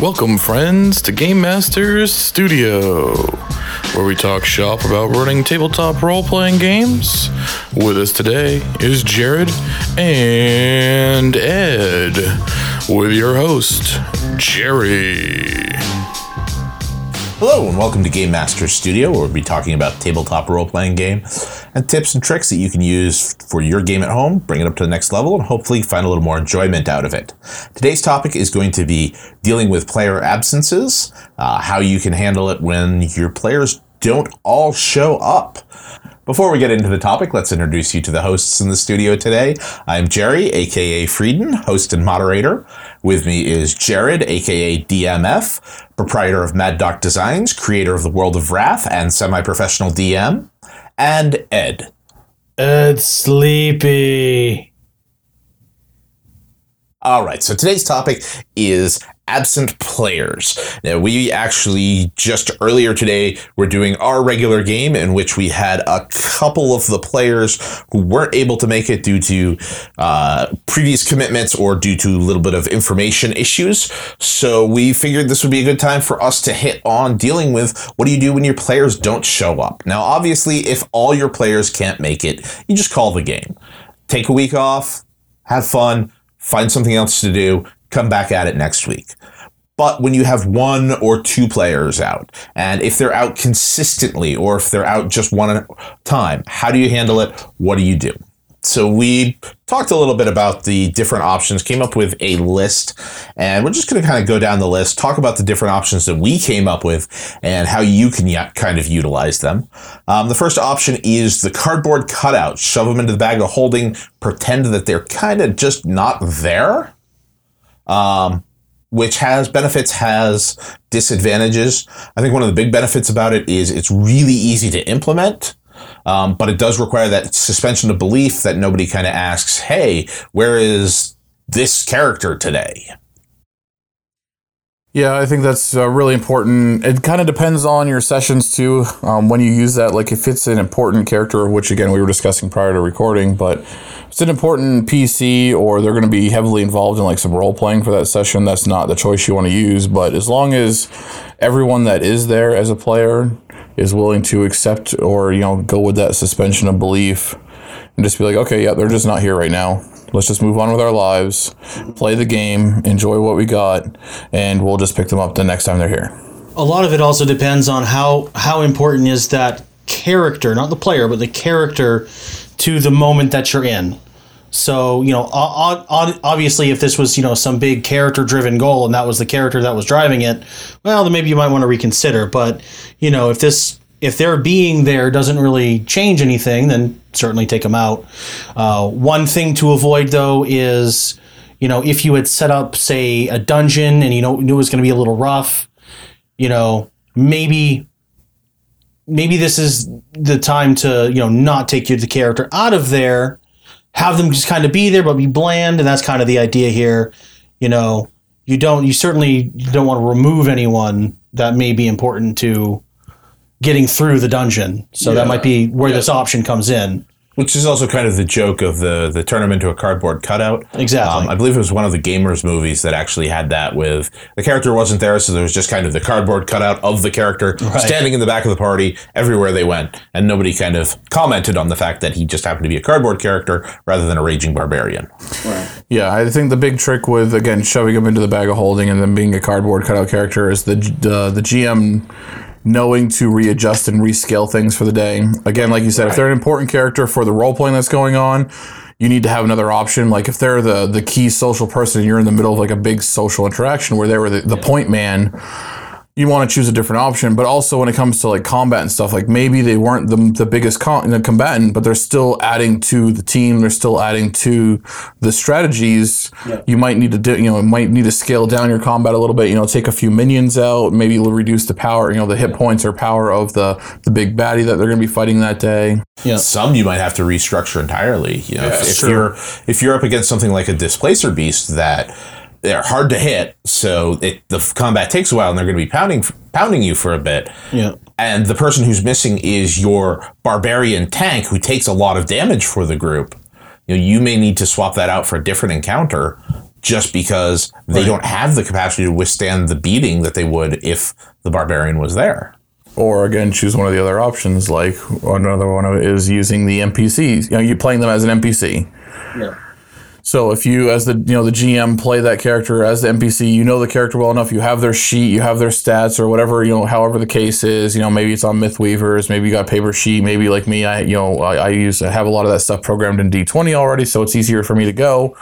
Welcome, friends, to Game Masters Studio, where we talk shop about running tabletop role playing games. With us today is Jared and Ed, with your host, Jerry. Hello and welcome to Game Master Studio, where we'll be talking about tabletop role-playing game and tips and tricks that you can use for your game at home, bring it up to the next level, and hopefully find a little more enjoyment out of it. Today's topic is going to be dealing with player absences, uh, how you can handle it when your players don't all show up. Before we get into the topic, let's introduce you to the hosts in the studio today. I'm Jerry, aka Frieden, host and moderator. With me is Jared, aka DMF, proprietor of Mad Doc Designs, creator of the World of Wrath, and semi professional DM, and Ed. It's sleepy. All right, so today's topic is absent players. Now, we actually just earlier today were doing our regular game in which we had a couple of the players who weren't able to make it due to uh, previous commitments or due to a little bit of information issues. So we figured this would be a good time for us to hit on dealing with what do you do when your players don't show up. Now, obviously, if all your players can't make it, you just call the game. Take a week off, have fun find something else to do, come back at it next week. But when you have one or two players out, and if they're out consistently or if they're out just one time, how do you handle it? What do you do? So we talked a little bit about the different options, came up with a list, and we're just going to kind of go down the list, talk about the different options that we came up with and how you can kind of utilize them. Um, the first option is the cardboard cutout. Shove them into the bag of holding, pretend that they're kind of just not there. Um, which has benefits, has disadvantages. I think one of the big benefits about it is it's really easy to implement. Um, but it does require that suspension of belief that nobody kind of asks, hey, where is this character today? Yeah, I think that's uh, really important. It kind of depends on your sessions too. Um, when you use that, like if it's an important character, which again we were discussing prior to recording, but it's an important PC or they're going to be heavily involved in like some role playing for that session, that's not the choice you want to use. But as long as everyone that is there as a player is willing to accept or you know go with that suspension of belief and just be like, okay, yeah, they're just not here right now. Let's just move on with our lives, play the game, enjoy what we got, and we'll just pick them up the next time they're here. A lot of it also depends on how how important is that character, not the player, but the character to the moment that you're in. So, you know, obviously, if this was, you know, some big character driven goal and that was the character that was driving it, well, then maybe you might want to reconsider. But, you know, if this, if their being there doesn't really change anything, then certainly take them out. Uh, one thing to avoid, though, is, you know, if you had set up, say, a dungeon and you know, knew it was going to be a little rough, you know, maybe maybe this is the time to you know not take the character out of there have them just kind of be there but be bland and that's kind of the idea here you know you don't you certainly don't want to remove anyone that may be important to getting through the dungeon so yeah. that might be where yeah. this option comes in which is also kind of the joke of the the turn them into a cardboard cutout. Exactly. Um, I believe it was one of the gamers movies that actually had that with the character wasn't there, so there was just kind of the cardboard cutout of the character right. standing in the back of the party everywhere they went, and nobody kind of commented on the fact that he just happened to be a cardboard character rather than a raging barbarian. Right. Yeah, I think the big trick with again shoving him into the bag of holding and then being a cardboard cutout character is the uh, the GM knowing to readjust and rescale things for the day. Again, like you said, right. if they're an important character for the role playing that's going on, you need to have another option. Like if they're the the key social person and you're in the middle of like a big social interaction where they were the, the point man you want to choose a different option. But also when it comes to like combat and stuff, like maybe they weren't the, the biggest con- the combatant, but they're still adding to the team. They're still adding to the strategies. Yeah. You might need to do, you know, might need to scale down your combat a little bit. You know, take a few minions out, maybe reduce the power, you know, the hit points or power of the the big baddie that they're going to be fighting that day. Yeah. Some you might have to restructure entirely. You know, yeah, if, if you're if you're up against something like a displacer beast that they're hard to hit, so it, the combat takes a while, and they're going to be pounding pounding you for a bit. Yeah. And the person who's missing is your barbarian tank, who takes a lot of damage for the group. You know, you may need to swap that out for a different encounter just because they don't have the capacity to withstand the beating that they would if the barbarian was there. Or again, choose one of the other options. Like another one of it is using the NPCs. You know, you're playing them as an NPC. Yeah. So if you, as the you know the GM, play that character as the NPC, you know the character well enough. You have their sheet, you have their stats, or whatever you know. However the case is, you know maybe it's on Mythweavers, maybe you got paper sheet, maybe like me, I you know I, I use I have a lot of that stuff programmed in D twenty already, so it's easier for me to go.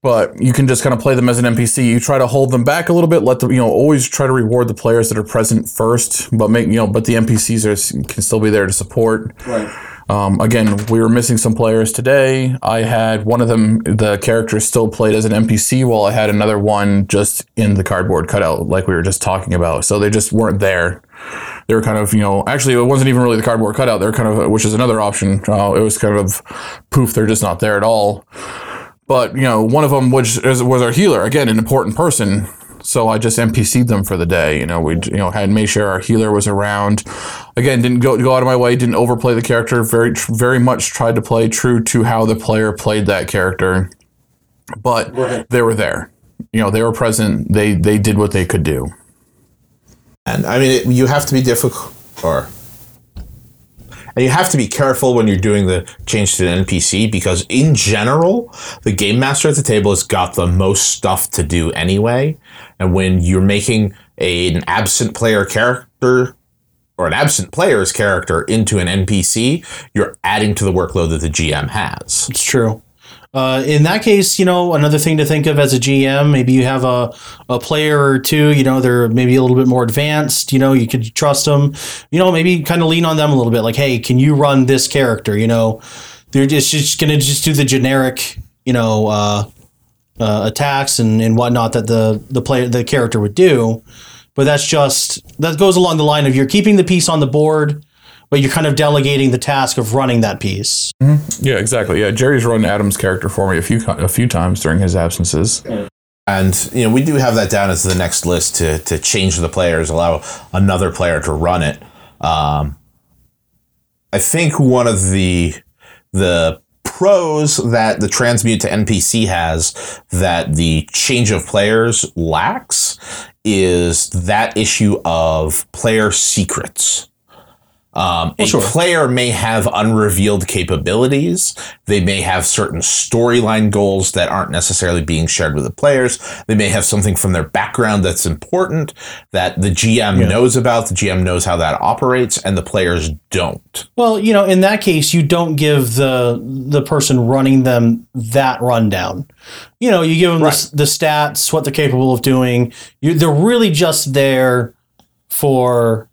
But you can just kind of play them as an NPC. You try to hold them back a little bit. Let the you know always try to reward the players that are present first, but make you know but the NPCs are can still be there to support. Right. Um, again, we were missing some players today. I had one of them, the character still played as an NPC, while I had another one just in the cardboard cutout, like we were just talking about. So they just weren't there. They were kind of, you know, actually, it wasn't even really the cardboard cutout. They're kind of, which is another option. Uh, it was kind of poof, they're just not there at all. But, you know, one of them, which is, was our healer, again, an important person so I just NPC'd them for the day. You know, we you know had made sure our healer was around. Again, didn't go go out of my way, didn't overplay the character. Very very much tried to play true to how the player played that character. But they were there. You know, they were present. They they did what they could do. And I mean, it, you have to be difficult, or and you have to be careful when you're doing the change to an NPC because, in general, the game master at the table has got the most stuff to do anyway. And when you're making a, an absent player character or an absent player's character into an NPC, you're adding to the workload that the GM has. It's true. Uh, in that case, you know, another thing to think of as a GM, maybe you have a, a player or two, you know, they're maybe a little bit more advanced, you know, you could trust them, you know, maybe kind of lean on them a little bit. Like, hey, can you run this character? You know, they're just, just going to just do the generic, you know, uh, uh, attacks and, and whatnot that the, the player, the character would do. But that's just, that goes along the line of you're keeping the piece on the board but you're kind of delegating the task of running that piece. Yeah, exactly. Yeah, Jerry's run Adam's character for me a few a few times during his absences. And you know, we do have that down as the next list to to change the players, allow another player to run it. Um, I think one of the the pros that the transmute to NPC has that the change of players lacks is that issue of player secrets. Um, a sure. player may have unrevealed capabilities. They may have certain storyline goals that aren't necessarily being shared with the players. They may have something from their background that's important that the GM knows about. The GM knows how that operates, and the players don't. Well, you know, in that case, you don't give the the person running them that rundown. You know, you give them the, the stats, what they're capable of doing. You, they're really just there for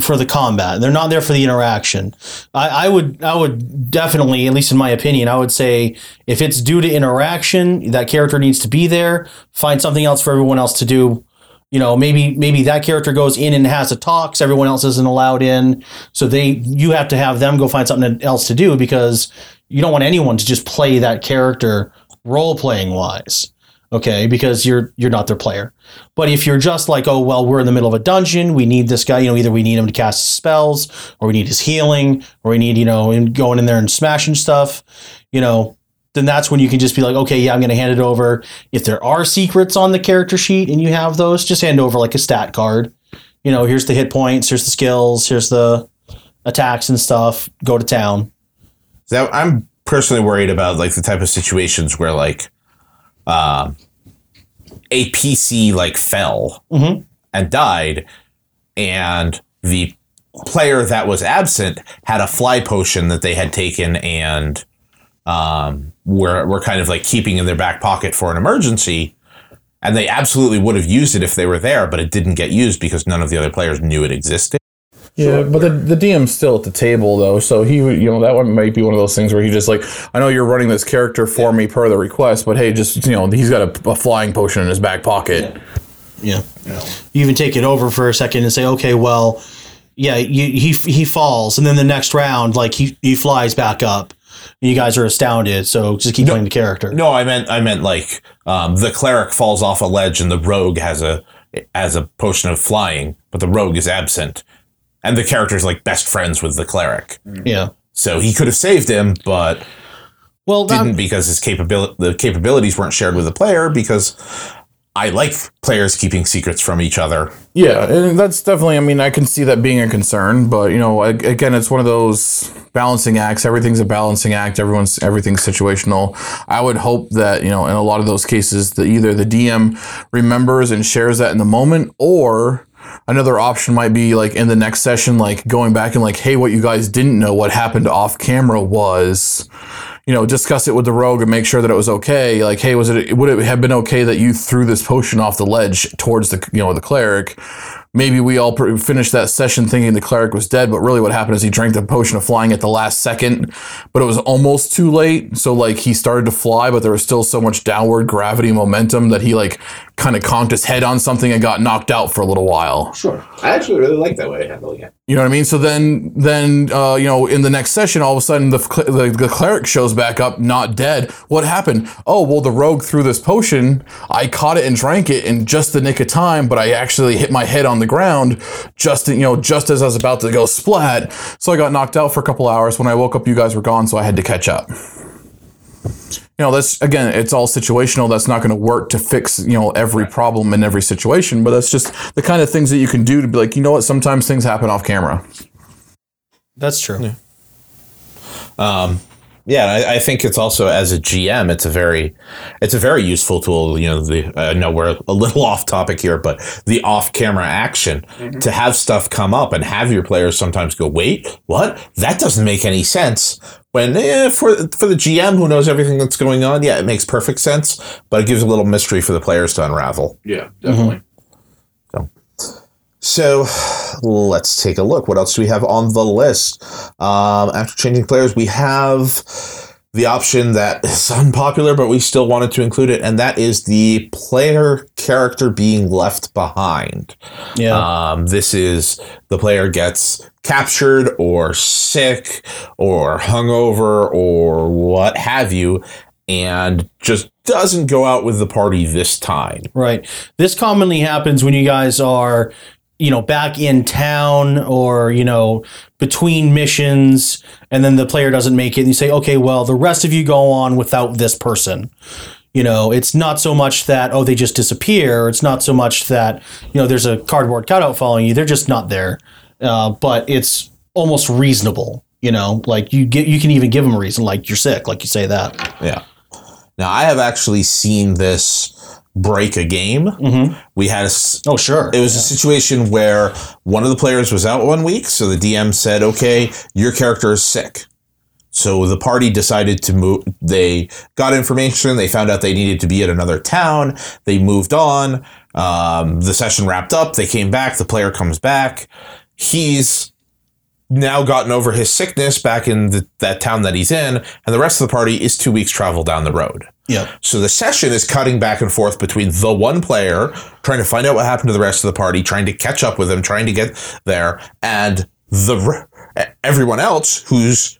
for the combat. They're not there for the interaction. I, I would I would definitely, at least in my opinion, I would say if it's due to interaction, that character needs to be there. Find something else for everyone else to do. You know, maybe maybe that character goes in and has a talk, so everyone else isn't allowed in. So they you have to have them go find something else to do because you don't want anyone to just play that character role playing wise okay because you're you're not their player. But if you're just like oh well we're in the middle of a dungeon we need this guy you know either we need him to cast spells or we need his healing or we need you know him going in there and smashing stuff you know then that's when you can just be like okay yeah i'm going to hand it over. If there are secrets on the character sheet and you have those just hand over like a stat card. You know here's the hit points here's the skills here's the attacks and stuff go to town. I'm personally worried about like the type of situations where like um, a PC like fell and died, and the player that was absent had a fly potion that they had taken and um, were were kind of like keeping in their back pocket for an emergency. And they absolutely would have used it if they were there, but it didn't get used because none of the other players knew it existed. Yeah, but the, the DM's still at the table though, so he would- you know that one might be one of those things where he just like I know you're running this character for me per the request, but hey, just you know he's got a, a flying potion in his back pocket. Yeah. You even take it over for a second and say, okay, well, yeah, you, he he falls, and then the next round, like he he flies back up. And you guys are astounded, so just keep playing the character. No, I meant I meant like um, the cleric falls off a ledge and the rogue has a has a potion of flying, but the rogue is absent, and the character's like best friends with the cleric. Yeah. So he could have saved him, but Well, that- didn't because his capability the capabilities weren't shared with the player because I like players keeping secrets from each other. Yeah, and that's definitely. I mean, I can see that being a concern, but you know, ag- again, it's one of those balancing acts. Everything's a balancing act. Everyone's everything's situational. I would hope that you know, in a lot of those cases, that either the DM remembers and shares that in the moment, or another option might be like in the next session, like going back and like, hey, what you guys didn't know, what happened off camera was you know, discuss it with the rogue and make sure that it was okay. Like, hey, was it would it have been okay that you threw this potion off the ledge towards the you know the cleric? Maybe we all pr- finished that session thinking the cleric was dead, but really what happened is he drank the potion of flying at the last second, but it was almost too late. So like he started to fly, but there was still so much downward gravity momentum that he like kind of conked his head on something and got knocked out for a little while. Sure. I actually really like that way of handling it. You know what I mean? So then, then uh, you know, in the next session, all of a sudden the, cl- the the cleric shows back up, not dead. What happened? Oh, well, the rogue threw this potion. I caught it and drank it in just the nick of time, but I actually hit my head on the ground just you know just as I was about to go splat. So I got knocked out for a couple hours. When I woke up, you guys were gone, so I had to catch up. You know, that's again, it's all situational. That's not going to work to fix you know every problem in every situation, but that's just the kind of things that you can do to be like, you know what? Sometimes things happen off camera. that's true. Yeah, um, I, I think it's also as a GM, it's a very, it's a very useful tool. You know, the I know we're a little off topic here, but the off-camera action to have stuff come up and have your players sometimes go, "Wait, what? That doesn't make any sense." When eh, for for the GM who knows everything that's going on, yeah, it makes perfect sense, but it gives a little mystery for the players to unravel. Yeah, definitely. So let's take a look. What else do we have on the list? Um, after changing players, we have the option that is unpopular, but we still wanted to include it, and that is the player character being left behind. Yeah. Um, this is the player gets captured or sick or hungover or what have you, and just doesn't go out with the party this time. Right. This commonly happens when you guys are, you know, back in town or, you know, between missions and then the player doesn't make it and you say, okay, well, the rest of you go on without this person. You know, it's not so much that, oh, they just disappear. It's not so much that, you know, there's a cardboard cutout following you. They're just not there. Uh, but it's almost reasonable. You know, like you get, you can even give them a reason, like you're sick, like you say that. Yeah. Now I have actually seen this break a game. We had a Oh, sure. it was a situation where one of the players was out one week, so the DM said, "Okay, your character is sick." So the party decided to move. They got information. They found out they needed to be at another town. They moved on. Um, the session wrapped up. They came back. The player comes back. He's now gotten over his sickness back in the, that town that he's in, and the rest of the party is two weeks travel down the road. Yeah. So the session is cutting back and forth between the one player trying to find out what happened to the rest of the party, trying to catch up with them, trying to get there, and the everyone else who's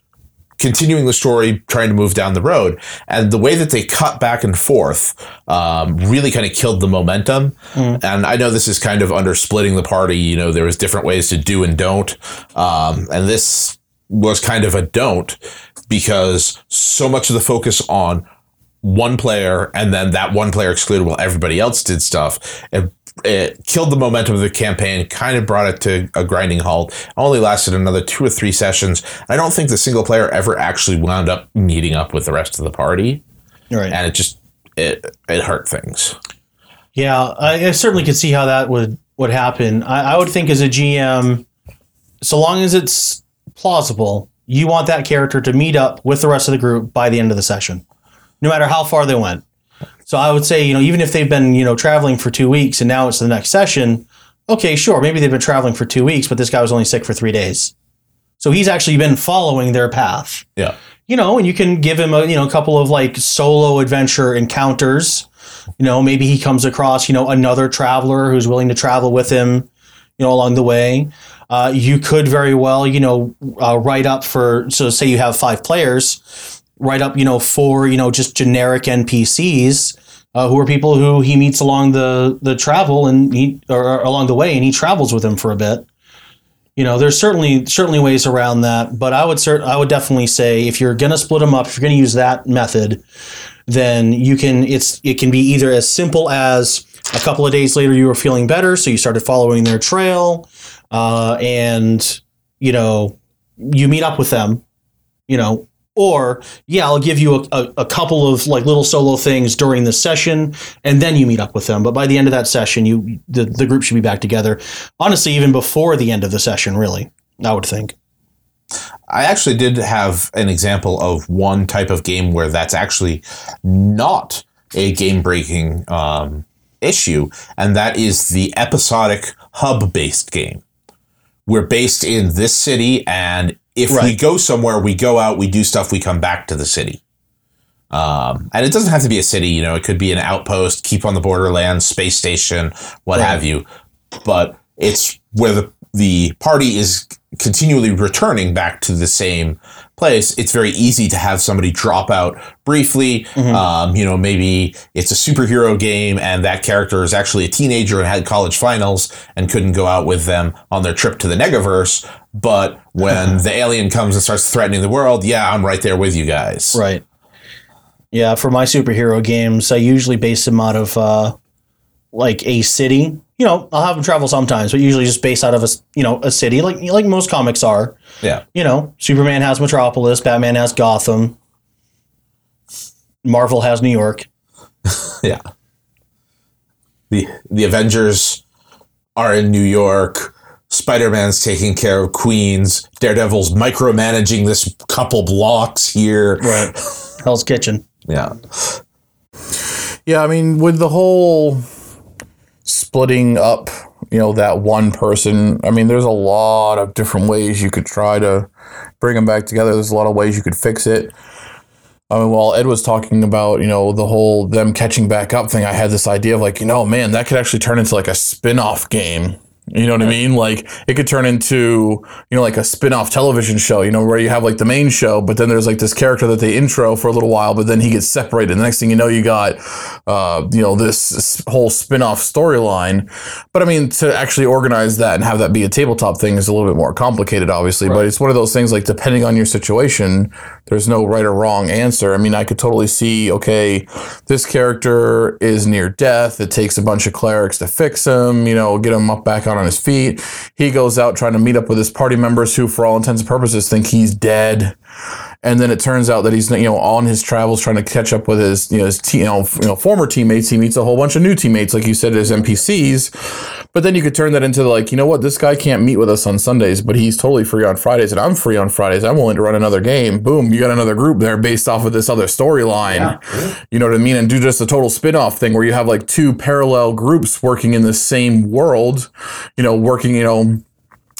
continuing the story, trying to move down the road. And the way that they cut back and forth um, really kind of killed the momentum. And I know this is kind of under splitting the party. You know, there was different ways to do and don't, um, and this was kind of a don't because so much of the focus on one player and then that one player excluded while everybody else did stuff. It, it killed the momentum of the campaign, kind of brought it to a grinding halt. Only lasted another two or three sessions. I don't think the single player ever actually wound up meeting up with the rest of the party, Right. and it just it it hurt things. Yeah, I, I certainly could see how that would would happen. I, I would think as a GM, so long as it's plausible, you want that character to meet up with the rest of the group by the end of the session, no matter how far they went. So I would say, you know, even if they've been, you know, traveling for two weeks and now it's the next session, okay, sure, maybe they've been traveling for two weeks, but this guy was only sick for three days. So he's actually been following their path Yeah, you know, and you can give him a you know a couple of like solo adventure encounters. You know, maybe he comes across you know another traveler who's willing to travel with him, you know, along the way. Uh, you could very well you know uh, write up for so say you have five players, write up you know four you know just generic NPCs. Uh, who are people who he meets along the the travel and he or, or along the way and he travels with him for a bit you know, there's certainly certainly ways around that, but I would cert- I would definitely say if you're gonna split them up, if you're gonna use that method, then you can it's it can be either as simple as a couple of days later you were feeling better, so you started following their trail, uh, and you know you meet up with them, you know, or yeah, I'll give you a, a, a couple of like little solo things during the session, and then you meet up with them. But by the end of that session, you the, the group should be back together. Honestly, even before the end of the session, really, I would think. I actually did have an example of one type of game where that's actually not a game breaking um, issue, and that is the episodic hub based game. We're based in this city, and if we go somewhere, we go out, we do stuff, we come back to the city. Um, and it doesn't have to be a city, you know, it could be an outpost, keep on the borderlands, space station, what have you. But it's where the, the party is continually returning back to the same place. It's very easy to have somebody drop out briefly. Um, you know, maybe it's a superhero game and that character is actually a teenager and had college finals and couldn't go out with them on their trip to the Negaverse. But when the alien comes and starts threatening the world, yeah, I'm right there with you guys. Right. Yeah, for my superhero games, I usually base them out of uh, like a city. You know, I'll have them travel sometimes, but usually just based out of a you know a city, like like most comics are. Yeah. You know, Superman has Metropolis, Batman has Gotham, Marvel has New York. Yeah. The the Avengers are in New York. Spider-Man's taking care of Queens. Daredevil's micromanaging this couple blocks here. Right. Hell's Kitchen. Yeah. Yeah, I mean, with the whole splitting up, you know, that one person, I mean, there's a lot of different ways you could try to bring them back together. There's a lot of ways you could fix it. I mean, while Ed was talking about, you know, the whole them catching back up thing, I had this idea of like, you know, man, that could actually turn into like a spin off game. You know what I mean? Like it could turn into, you know, like a spin-off television show, you know, where you have like the main show, but then there's like this character that they intro for a little while, but then he gets separated. The next thing you know, you got, uh, you know, this whole spin-off storyline. But I mean, to actually organize that and have that be a tabletop thing is a little bit more complicated, obviously. But it's one of those things like depending on your situation, there's no right or wrong answer. I mean, I could totally see, okay, this character is near death. It takes a bunch of clerics to fix him, you know, get him up back out on his feet. He goes out trying to meet up with his party members who, for all intents and purposes, think he's dead. And then it turns out that he's you know on his travels trying to catch up with his you know his te- you know, you know former teammates. He meets a whole bunch of new teammates, like you said, as NPCs. But then you could turn that into like you know what this guy can't meet with us on Sundays, but he's totally free on Fridays, and I'm free on Fridays. I'm willing to run another game. Boom, you got another group there based off of this other storyline. You know what I mean? And do just a total spin-off thing where you have like two parallel groups working in the same world. You know, working you know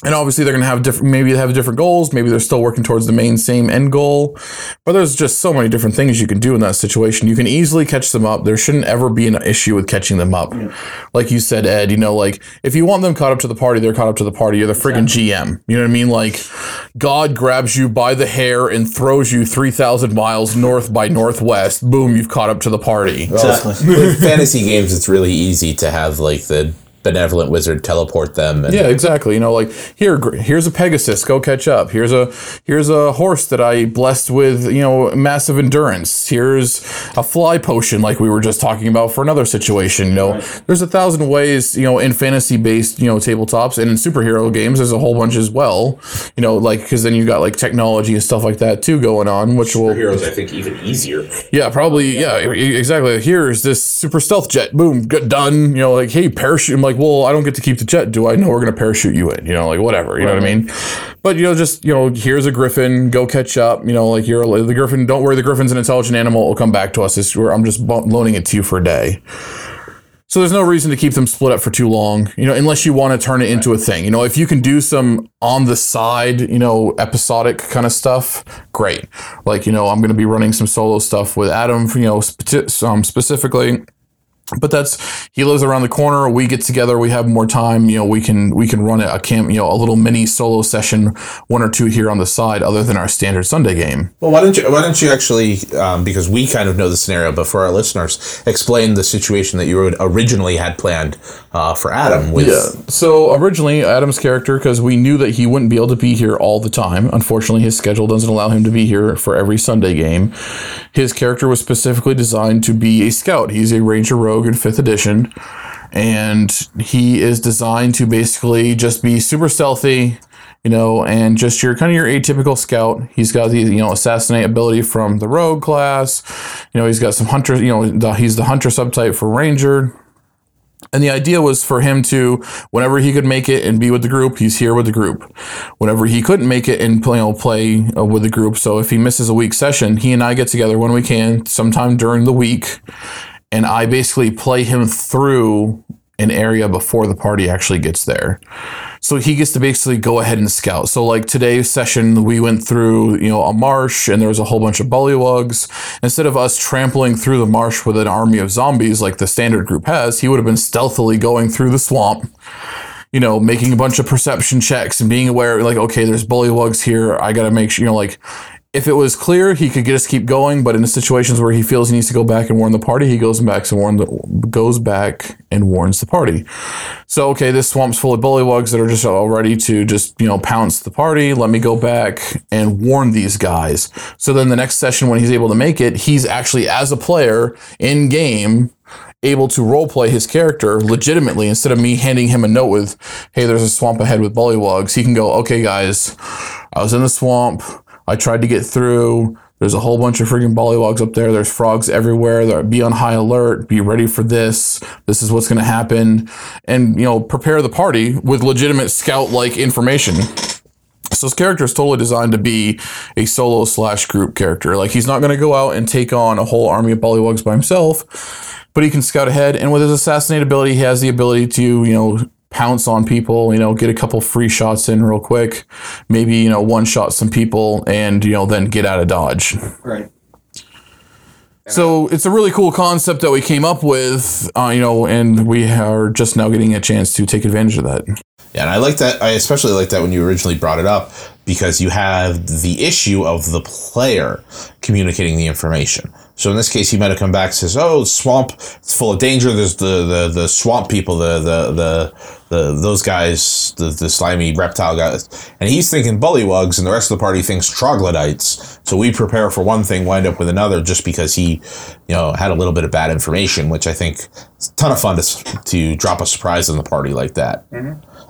and obviously they're going to have different maybe they have different goals maybe they're still working towards the main same end goal. But there's just so many different things you can do in that situation. You can easily catch them up. There shouldn't ever be an issue with catching them up. Like you said ed you know like if you want them caught up to the party they're caught up to the party. You're the friggin' gm you know what i mean? Like god grabs you by the hair and throws you 3000 miles north by northwest. Boom you've caught up to the party. Exactly. With fantasy games, it's really easy to have like the benevolent wizard teleport them. And Yeah, exactly. You know, like here, here's a Pegasus, go catch up. Here's a here's a horse that I blessed with, you know, massive endurance. Here's a fly potion, like we were just talking about for another situation. You know, there's a thousand ways, you know, in fantasy based, you know, tabletops and in superhero games, there's a whole bunch as well. You know, like because then you got like technology and stuff like that too going on, which will heroes, I think, even easier. yeah, probably. Yeah, e- exactly. Here's this super stealth jet. Boom, good done. You know, like, hey, parachute. I'm like, well, I don't get to keep the jet. Do I know we're gonna parachute you in? You know, like whatever. You know what I mean? But you know, just you know, here's a griffin. Go catch up. You know, like you're the griffin. Don't worry, the griffin's an intelligent animal. It'll come back to us. It's, I'm just loaning it to you for a day. So there's no reason to keep them split up for too long, you know, unless you want to turn it into a thing. You know, if you can do some on the side, you know, episodic kind of stuff, great. Like, you know, I'm going to be running some solo stuff with Adam, you know, spe- um, specifically. But that's he lives around the corner we get together we have more time you know we can we can run a camp you know a little mini solo session one or two here on the side other than our standard sunday game Well, why don't you why don't you actually um, because we kind of know the scenario, but for our listeners, explain the situation that you originally had planned uh, for Adam with Yeah. So originally, Adam's character, because we knew that he wouldn't be able to be here all the time. Unfortunately, his schedule doesn't allow him to be here for every Sunday game. His character was specifically designed to be a scout. He's a Ranger Rogue in fifth edition, and he is designed to basically just be super stealthy. You know, and just your kind of your atypical scout. He's got the you know assassinate ability from the rogue class. You know, he's got some hunter. You know, the, he's the hunter subtype for ranger. And the idea was for him to, whenever he could make it and be with the group, he's here with the group. Whenever he couldn't make it and play, you know, play uh, with the group, so if he misses a week session, he and I get together when we can, sometime during the week, and I basically play him through an area before the party actually gets there. So he gets to basically go ahead and scout. So like today's session, we went through, you know, a marsh and there was a whole bunch of bullywugs. Instead of us trampling through the marsh with an army of zombies like the standard group has, he would have been stealthily going through the swamp. You know, making a bunch of perception checks and being aware, like, okay, there's bullywugs here. I got to make sure, you know, like, if it was clear, he could just keep going. But in the situations where he feels he needs to go back and warn the party, he goes back and warn the, goes back and warns the party. So okay, this swamp's full of bullywugs that are just all ready to just you know pounce the party. Let me go back and warn these guys. So then the next session, when he's able to make it, he's actually as a player in game able to roleplay his character legitimately instead of me handing him a note with, "Hey, there's a swamp ahead with bullywugs." He can go, "Okay, guys, I was in the swamp. I tried to get through." There's a whole bunch of freaking bullywugs up there. There's frogs everywhere. Be on high alert. Be ready for this. This is what's going to happen, and you know, prepare the party with legitimate scout-like information. So his character is totally designed to be a solo slash group character. Like he's not going to go out and take on a whole army of bullywugs by himself, but he can scout ahead. And with his assassinate ability, he has the ability to you know pounce on people. You know, get a couple free shots in real quick. Maybe you know one shot some people, and you know then get out of dodge. Right. So it's a really cool concept that we came up with, uh, you know, and we are just now getting a chance to take advantage of that. Yeah, and I like that. I especially like that when you originally brought it up because you have the issue of the player communicating the information. So in this case, he might have come back and says, "Oh, swamp, it's full of danger. There's the the, the swamp people, the the the, the those guys, the, the slimy reptile guys," and he's thinking bullywugs, and the rest of the party thinks troglodytes. So we prepare for one thing, wind up with another, just because he, you know, had a little bit of bad information, which I think is a ton of fun to to drop a surprise on the party like that.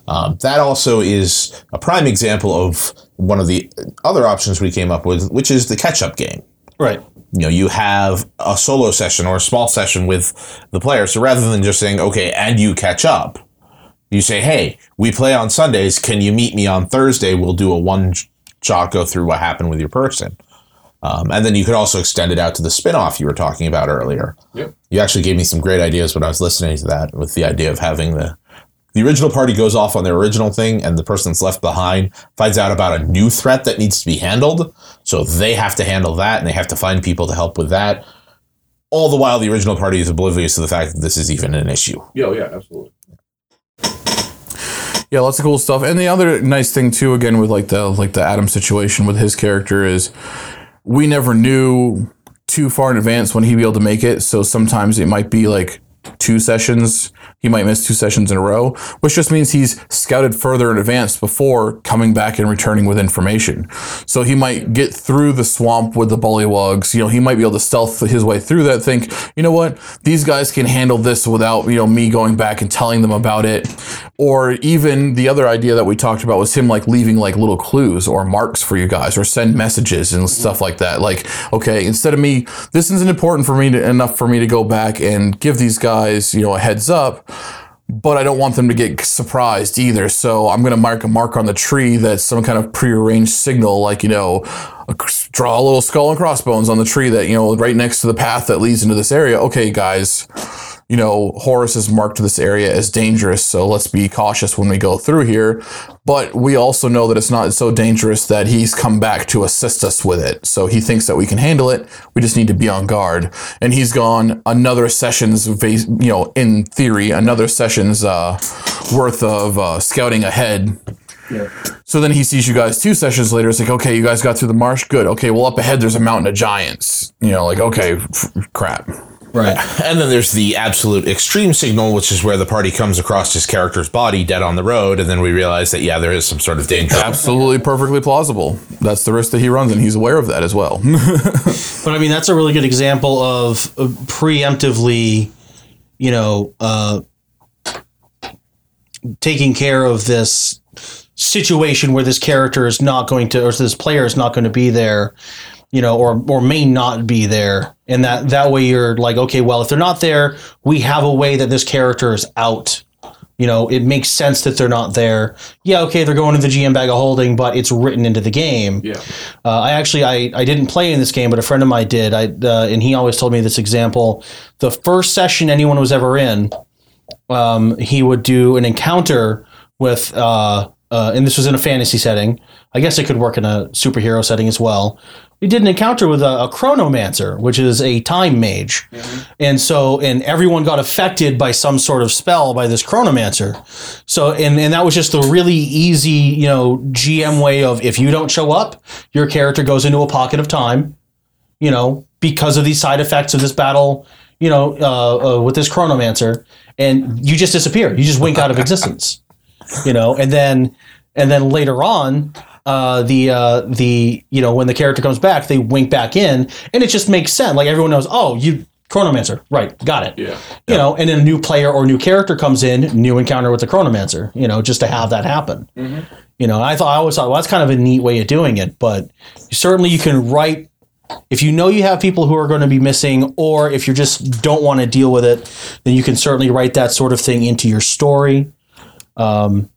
Um, that also is a prime example of one of the other options we came up with, which is the catch-up game. Right. You know, you have a solo session or a small session with the player. So rather than just saying, okay, and you catch up, you say, hey, we play on Sundays. Can you meet me on Thursday? We'll do a one shot go through what happened with your person. Um, and then you could also extend it out to the spin-off you were talking about earlier. Yep. You actually gave me some great ideas when I was listening to that with the idea of having the the original party goes off on their original thing and the person that's left behind finds out about a new threat that needs to be handled. So they have to handle that and they have to find people to help with that. All the while the original party is oblivious to the fact that this is even an issue. Yeah, oh, yeah, absolutely. Yeah, lots of cool stuff. And the other nice thing too, again, with like the like the Adam situation with his character is we never knew too far in advance when he'd be able to make it. So sometimes it might be like two sessions. He might miss two sessions in a row, which just means he's scouted further in advance before coming back and returning with information. So he might get through the swamp with the bullywugs. You know, he might be able to stealth his way through that. Think, you know what, these guys can handle this without you know me going back and telling them about it. Or even the other idea that we talked about was him like leaving like little clues or marks for you guys, or send messages and stuff like that. Like, okay, instead of me, this isn't important for me to, enough for me to go back and give these guys you know a heads up but I don't want them to get surprised either. So I'm going to mark a mark on the tree that's some kind of prearranged signal, like, you know, draw a little skull and crossbones on the tree that, you know, right next to the path that leads into this area. Okay, guys, you know, Horus has marked this area as dangerous, so let's be cautious when we go through here. But we also know that it's not so dangerous that he's come back to assist us with it. So he thinks that we can handle it. We just need to be on guard. And he's gone another session's, you know, in theory, another session's uh, worth of uh, scouting ahead. Yeah. So then he sees you guys two sessions later. It's like, okay, you guys got through the marsh. Good. Okay, well, up ahead, there's a mountain of giants. You know, like, okay, f- crap. Right. And then there's the absolute extreme signal, which is where the party comes across his character's body dead on the road, and then we realize that yeah, there is some sort of danger. Absolutely perfectly plausible. That's the risk that he runs, and he's aware of that as well. But I mean, that's a really good example of uh, preemptively, you know, uh, taking care of this situation where this character is not going to, or this player is not going to be there, you know, or or may not be there, and that that way you're like, okay, well, if they're not there, we have a way that this character is out. You know, it makes sense that they're not there. Yeah, okay, they're going to the GM bag of holding, but it's written into the game. yeah. Uh, I actually I, I didn't play in this game, but a friend of mine did. I uh, and he always told me this example. The first session anyone was ever in, um, he would do an encounter with, uh, uh, and this was in a fantasy setting. I guess it could work in a superhero setting as well. We did an encounter with a, a chronomancer, which is a time mage, and so and everyone got affected by some sort of spell by this chronomancer. So and and that was just a really easy, you know, GM way of if you don't show up, your character goes into a pocket of time, you know, because of these side effects of this battle, you know, uh, uh, with this chronomancer, and you just disappear. You just wink out of existence, you know, and then and then later on. Uh, the uh, the you know when the character comes back, they wink back in, and it just makes sense. Like everyone knows, oh, you Chronomancer, right? Got it. Yeah. You know, and then a new player or new character comes in, new encounter with the Chronomancer. You know, just to have that happen. You know, I thought I always thought well, that's kind of a neat way of doing it, but certainly you can write if you know you have people who are going to be missing, or if you just don't want to deal with it, then you can certainly write that sort of thing into your story, um,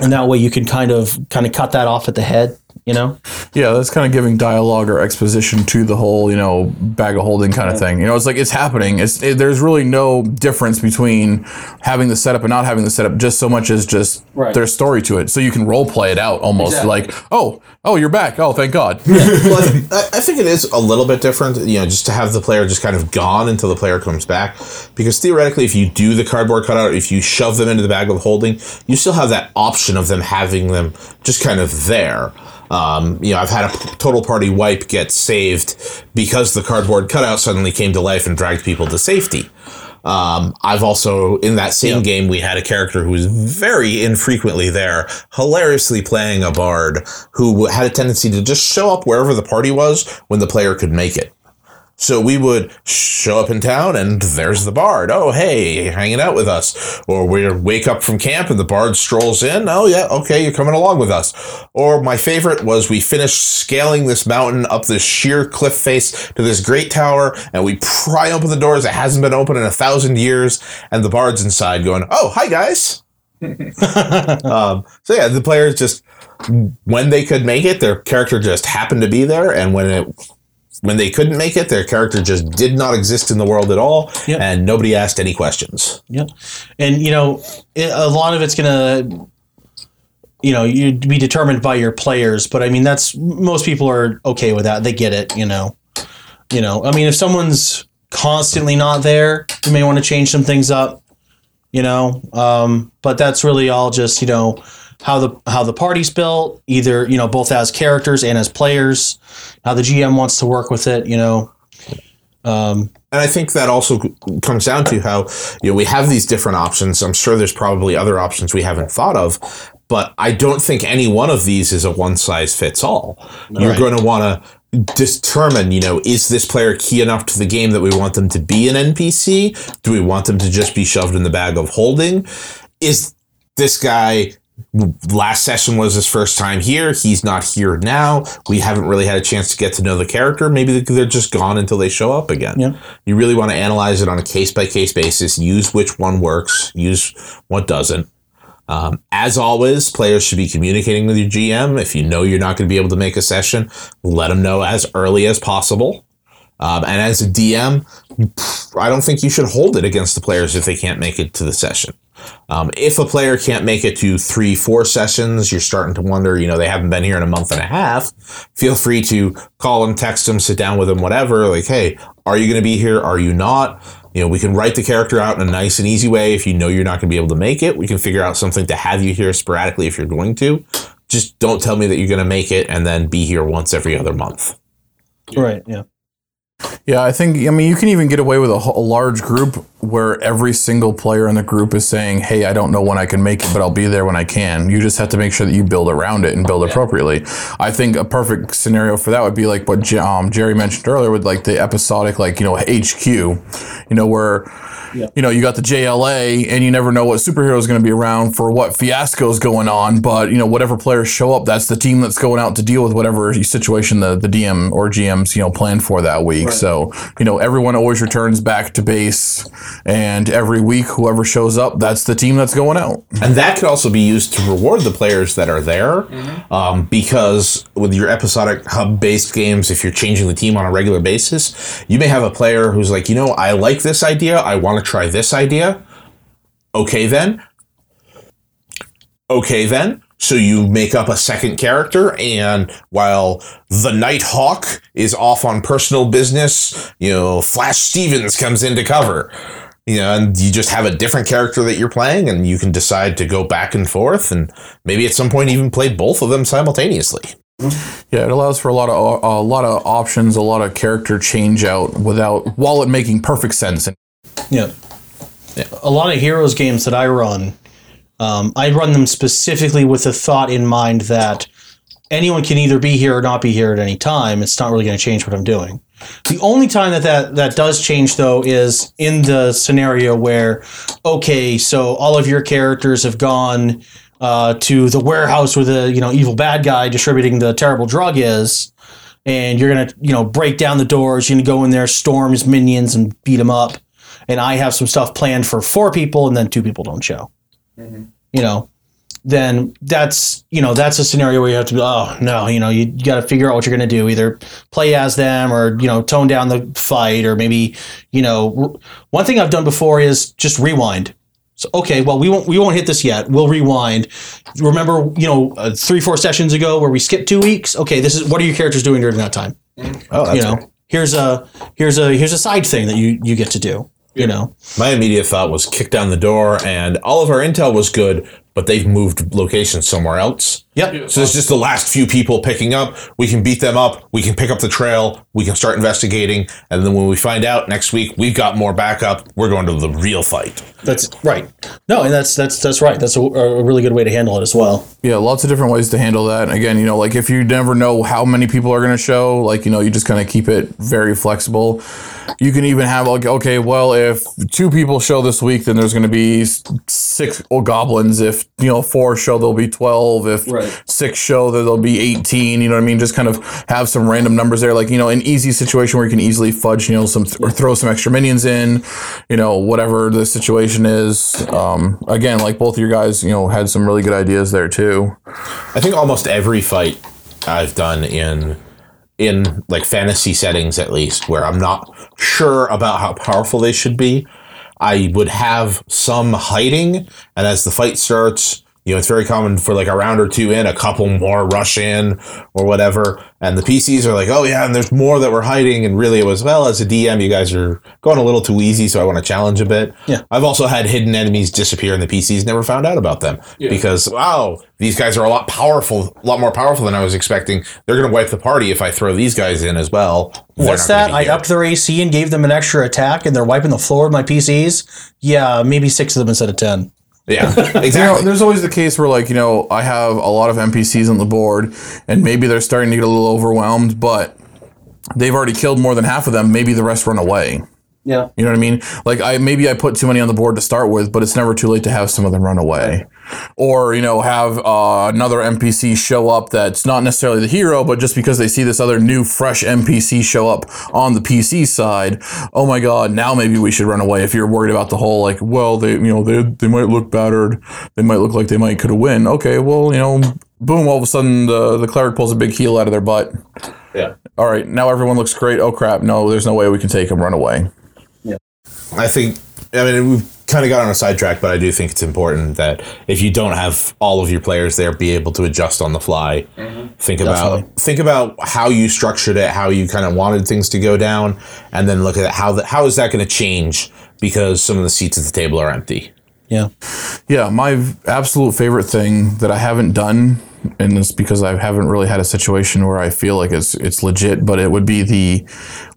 and that way you can kind of kind of cut that off at the head. You know, Yeah, that's kind of giving dialogue or exposition to the whole, you know, bag of holding kind of thing. You know, it's like it's happening. It's it, there's really no difference between having the setup and not having the setup. Just so much as just Right. there's story to it, so you can role play it out almost Exactly. like, oh, oh, you're back. Oh, thank God. well, I, th- I I think it is a little bit different, you know, just to have the player just kind of gone until the player comes back. Because theoretically, if you do the cardboard cutout, if you shove them into the bag of holding, you still have that option of them having them just kind of there. Um, you know, I've had a total party wipe get saved because the cardboard cutout suddenly came to life and dragged people to safety. Um, I've also in that same game we had a character who was very infrequently there, hilariously playing a bard who had a tendency to just show up wherever the party was when the player could make it. So we would show up in town and there's the bard. Oh, hey, hanging out with us. Or we wake up from camp and the bard strolls in. Oh, yeah, okay, you're coming along with us. Or my favorite was we finished scaling this mountain up this sheer cliff face to this great tower and we pry open the doors that hasn't been open in a thousand years and the bard's inside going, oh, hi, guys. um, so yeah, the players just, when they could make it, their character just happened to be there. And when it when they couldn't make it, their character just did not exist in the world at all, Yep. and nobody asked any questions. Yep. And you know, a lot of it's gonna, you know, you be determined by your players. But I mean, that's most people are okay with that. They get it. You know. You know. I mean, if someone's constantly not there, you may want to change some things up. You know. Um, but that's really all just you know how the how the party's built, either you know both as characters and as players. How the GM wants to work with it. You know. Um, And I think that also comes down to how you know we have these different options. I'm sure there's probably other options we haven't thought of, but I don't think any one of these is a one size fits all. You're Right. going to want to determine, you know, is this player key enough to the game that we want them to be an NPC? Do we want them to just be shoved in the bag of holding? Is this guy last session was his first time here. He's not here now. We haven't really had a chance to get to know the character. Maybe they're just gone until they show up again. Yeah. You really want to analyze it on a case by case basis. Use which one works. Use what doesn't. Um, as always, players should be communicating with your GM. If you know you're not going to be able to make a session, let them know as early as possible. Um, and as a DM, I don't think you should hold it against the players if they can't make it to the session. Um, if a player can't make it to three, four sessions, you're starting to wonder, you know, they haven't been here in a month and a half. Feel free to call them, text them, sit down with them, whatever. Like, hey, are you going to be here? Are you not? You know, we can write the character out in a nice and easy way. If you know you're not going to be able to make it, we can figure out something to have you here sporadically if you're going to. Just don't tell me that you're going to make it and then be here once every other month. Right. Yeah. Yeah, I think I mean you can even get away with a, a large group where every single player in the group is saying, "Hey, I don't know when I can make it, but I'll be there when I can." You just have to make sure that you build around it and build appropriately. I think a perfect scenario for that would be like what um, Jerry mentioned earlier with like the episodic, like you know HQ, you know where. You know, you got the JLA, and you never know what superhero is going to be around for what fiasco is going on. But you know, whatever players show up, that's the team that's going out to deal with whatever situation the, the DM or GM's you know planned for that week. So you know, everyone always returns back to base, and every week, whoever shows up, that's the team that's going out. And that could also be used to reward the players that are there, um, because with your episodic hub-based games, if you're changing the team on a regular basis, you may have a player who's like, you know, I like this idea, I want to try this idea. Okay, then. Okay, then. So you make up a second character, and while the Night Hawk is off on personal business, you know, Flash Stevens comes in to cover. You know, and you just have a different character that you're playing, and you can decide to go back and forth, and maybe at some point even play both of them simultaneously. Yeah, it allows for a lot of a lot of options, a lot of character change out without while it making perfect sense. And Yeah. A lot of Heroes games that I run, um, I run them specifically with the thought in mind that anyone can either be here or not be here at any time. It's not really going to change what I'm doing. The only time that, that that does change though is in the scenario where, okay, so all of your characters have gone uh, to the warehouse where the you know evil bad guy distributing the terrible drug is, and you're gonna you know break down the doors. You're gonna go in there, storm his minions, and beat him up. And I have some stuff planned for four people, and then two people don't show. You know, then that's you know that's a scenario where you have to be oh no you know you, you got to figure out what you're going to do either play as them or you know tone down the fight or maybe you know r- one thing I've done before is just rewind. So okay well we won't we won't hit this yet. We'll rewind. Remember you know uh, three four sessions ago where we skipped two weeks? Okay this is what are your characters doing during that time? Oh, that's you know here's a here's a here's a side thing that you you get to do you know My immediate thought was kick down the door, and all of our intel was good, but they've moved locations somewhere else. Yep So it's just the last few people picking up. We can beat them up. We can pick up the trail. We can start investigating. And then when we find out next week we've got more backup, we're going to the real fight. That's right. No, and that's that's that's right. That's a, a really good way to handle it as well. Yeah, lots of different ways to handle that. Again, you know, like if you never know how many people are going to show, like, you know, you just kind of keep it very flexible. You can even have, like, okay, well, if two people show this week, then there's going to be six oh, goblins. If, you know, four show, there'll be 12. If Right. Six show, that there'll be 18. You know what I mean? Just kind of have some random numbers there. Like, you know, an easy situation where you can easily fudge, you know, some, or throw some extra minions in, you know, whatever the situation is. Um, again, like both of you guys, you know, had some really good ideas there too. I think almost every fight I've done in in like fantasy settings at least where I'm not sure about how powerful they should be, I would have some hiding and as the fight starts, you know, it's very common for like a round or two in, a couple more rush in or whatever. And the PCs are like, oh, yeah, and there's more that we're hiding. And really, it was, well, as a DM, you guys are going a little too easy. So I want to challenge a bit. Yeah. I've also had hidden enemies disappear and the PCs never found out about them because, wow, these guys are a lot powerful, a lot more powerful than I was expecting. They're going to wipe the party if I throw these guys in as well. They're What's that? I upped their AC and gave them an extra attack, and they're wiping the floor with my PCs. Yeah, maybe six of them instead of ten. Yeah, You know, exactly. there's always the case where, like, you know, I have a lot of NPCs on the board, and maybe they're starting to get a little overwhelmed, but they've already killed more than half of them. Maybe the rest run away. Yeah. You know what I mean? Like, I maybe I put too many on the board to start with, but it's never too late to have some of them run away, or you know, have uh, another NPC show up that's not necessarily the hero, but just because they see this other new, fresh NPC show up on the PC side, oh my god, now maybe we should run away. If you're worried about the whole, like, well, they, you know, they they might look battered, they might look like they might could have win. Okay, well, you know, boom, all of a sudden the the cleric pulls a big heal out of their butt. Yeah. All right, now everyone looks great. Oh crap! No, there's no way we can take him. Run away. I think, I mean, we've kind of got on a sidetrack, but I do think it's important that if you don't have all of your players there, be able to adjust on the fly. Mm-hmm. Think about think about how you structured it, how you kind of wanted things to go down, and then look at how the, how is that going to change because some of the seats at the table are empty. Yeah. Yeah, my absolute favorite thing that I haven't done, and it's because I haven't really had a situation where I feel like it's it's legit, but it would be the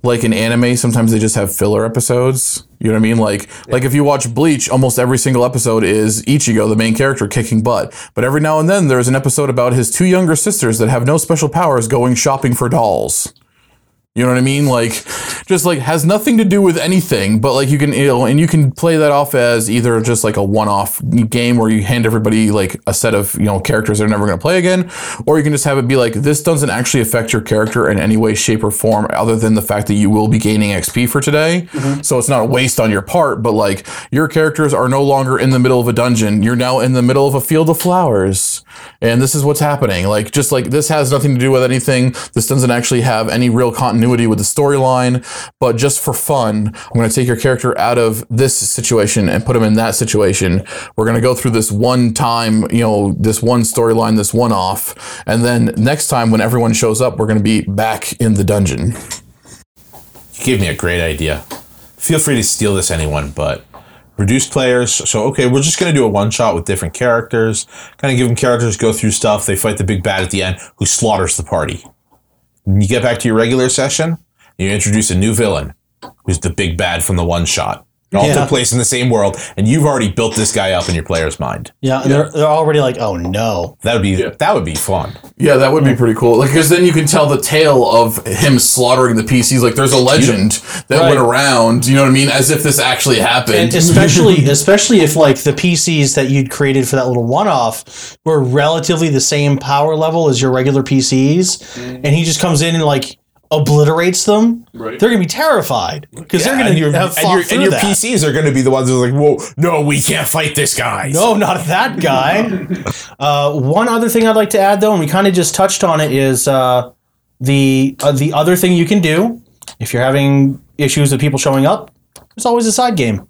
like in anime. Sometimes they just have filler episodes. You know what I mean? Like like if you watch Bleach, almost every single episode is Ichigo, the main character, kicking butt. But every now and then there's an episode about his two younger sisters that have no special powers going shopping for dolls. You know what I mean? Like, just like has nothing to do with anything, but like you can, you know, and you can play that off as either just like a one-off game where you hand everybody like a set of you know characters they're never going to play again, or you can just have it be like this doesn't actually affect your character in any way, shape, or form, other than the fact that you will be gaining XP for today. Mm-hmm. So it's not a waste on your part, but like your characters are no longer in the middle of a dungeon; you're now in the middle of a field of flowers, and this is what's happening. Like, just like this has nothing to do with anything. This doesn't actually have any real continuity with the storyline, but just for fun, I'm going to take your character out of this situation and put him in that situation. We're going to go through this one time, you know, this one storyline, this one off, and then next time when everyone shows up, we're going to be back in the dungeon. You gave me a great idea. Feel free to steal this, anyone, but reduce players. So, okay, we're just going to do a one shot with different characters. Kind of give them characters, go through stuff. They fight the big bad at the end who slaughters the party. You get back to your regular session, you introduce a new villain who's the big bad from the one shot. It all Yeah. took place in the same world, and you've already built this guy up in your player's mind. Yeah. and They're, they're already like, oh no. That would be that would be fun. Yeah, that would be pretty cool. Like, because then you can tell the tale of him slaughtering the PCs. Like, there's a legend that Right. went around. You know what I mean? As if this actually happened. And especially, especially if like the PCs that you'd created for that little one-off were relatively the same power level as your regular PCs, mm. and he just comes in and like obliterates them, Right. they're gonna be terrified because they're gonna your, have and your, through and your. PCs are going to be the ones who are like, "Whoa, no, we can't fight this guy." No, not that guy. uh, one other thing I'd like to add, though, and we kind of just touched on it, is uh, the uh, the other thing you can do if you're having issues with people showing up. There's always a side game.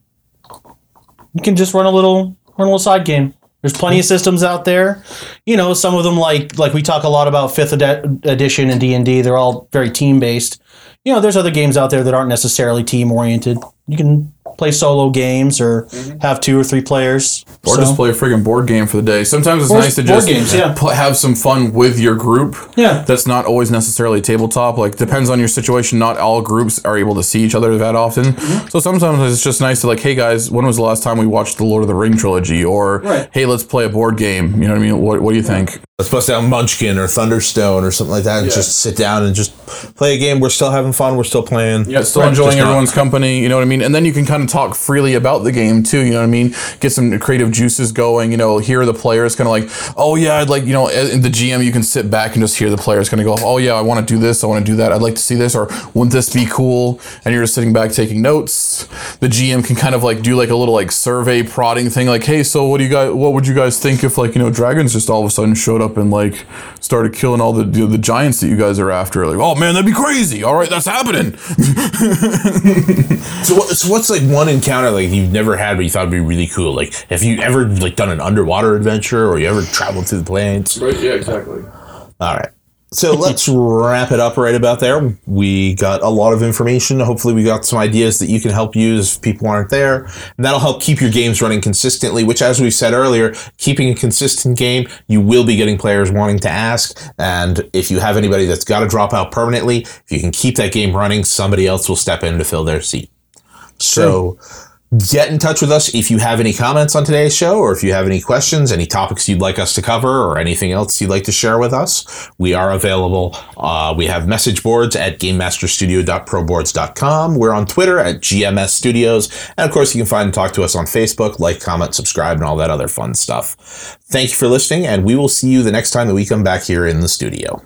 You can just run a little run a little side game. There's plenty of systems out there. You know, some of them like like we talk a lot about fifth ed- edition and D and D. They're all very team based. You know, there's other games out there that aren't necessarily team oriented. You can play solo games or have two or three players. Or So- just play a friggin' board game for the day. Sometimes it's Or nice to just games, yeah. pu- have some fun with your group. Yeah. That's not always necessarily tabletop. Like, depends on your situation. Not all groups are able to see each other that often. Mm-hmm. So sometimes it's just nice to, like, hey guys, when was the last time we watched the Lord of the Ring trilogy? Or, Right. hey, let's play a board game. You know what I mean? What, what do you think? Let's bust down Munchkin or Thunderstone or something like that, and Yeah. just sit down and just play a game. We're still having fun. We're still playing. Yeah, still Right, enjoying just not- everyone's company, you know what I mean? And then you can kind of talk freely about the game too, you know what I mean? Get some creative juices going, you know, hear the players kind of like, oh yeah, I'd like, you know, eh, in the GM, you can sit back and just hear the players kind of go, oh yeah, I want to do this, I want to do that, I'd like to see this, or wouldn't this be cool? And you're just sitting back taking notes. The GM can kind of like do like a little like survey prodding thing, like, hey, so what do you guys, what would you guys think if like, you know, dragons just all of a sudden showed up and like started killing all the, the, the giants that you guys are after? Like, oh man, that'd be crazy. All right, that's happening. So, what, so what's like one encounter like you've never had but you thought would be really cool? Like, have you ever like done an underwater adventure or you ever traveled through the planes? Right, yeah, exactly. All right. So let's wrap it up right about there. We got a lot of information. Hopefully, we got some ideas that you can help use if people aren't there. And that'll help keep your games running consistently, which, as we said earlier, keeping a consistent game, you will be getting players wanting to ask. And if you have anybody that's got to drop out permanently, if you can keep that game running, somebody else will step in to fill their seat. So get in touch with us if you have any comments on today's show or if you have any questions, any topics you'd like us to cover, or anything else you'd like to share with us. We are available. Uh, we have message boards at gamemasterstudio.proboards.com. We're on Twitter at GMS Studios. And of course, you can find and talk to us on Facebook, like, comment, subscribe, and all that other fun stuff. Thank you for listening, and we will see you the next time that we come back here in the studio.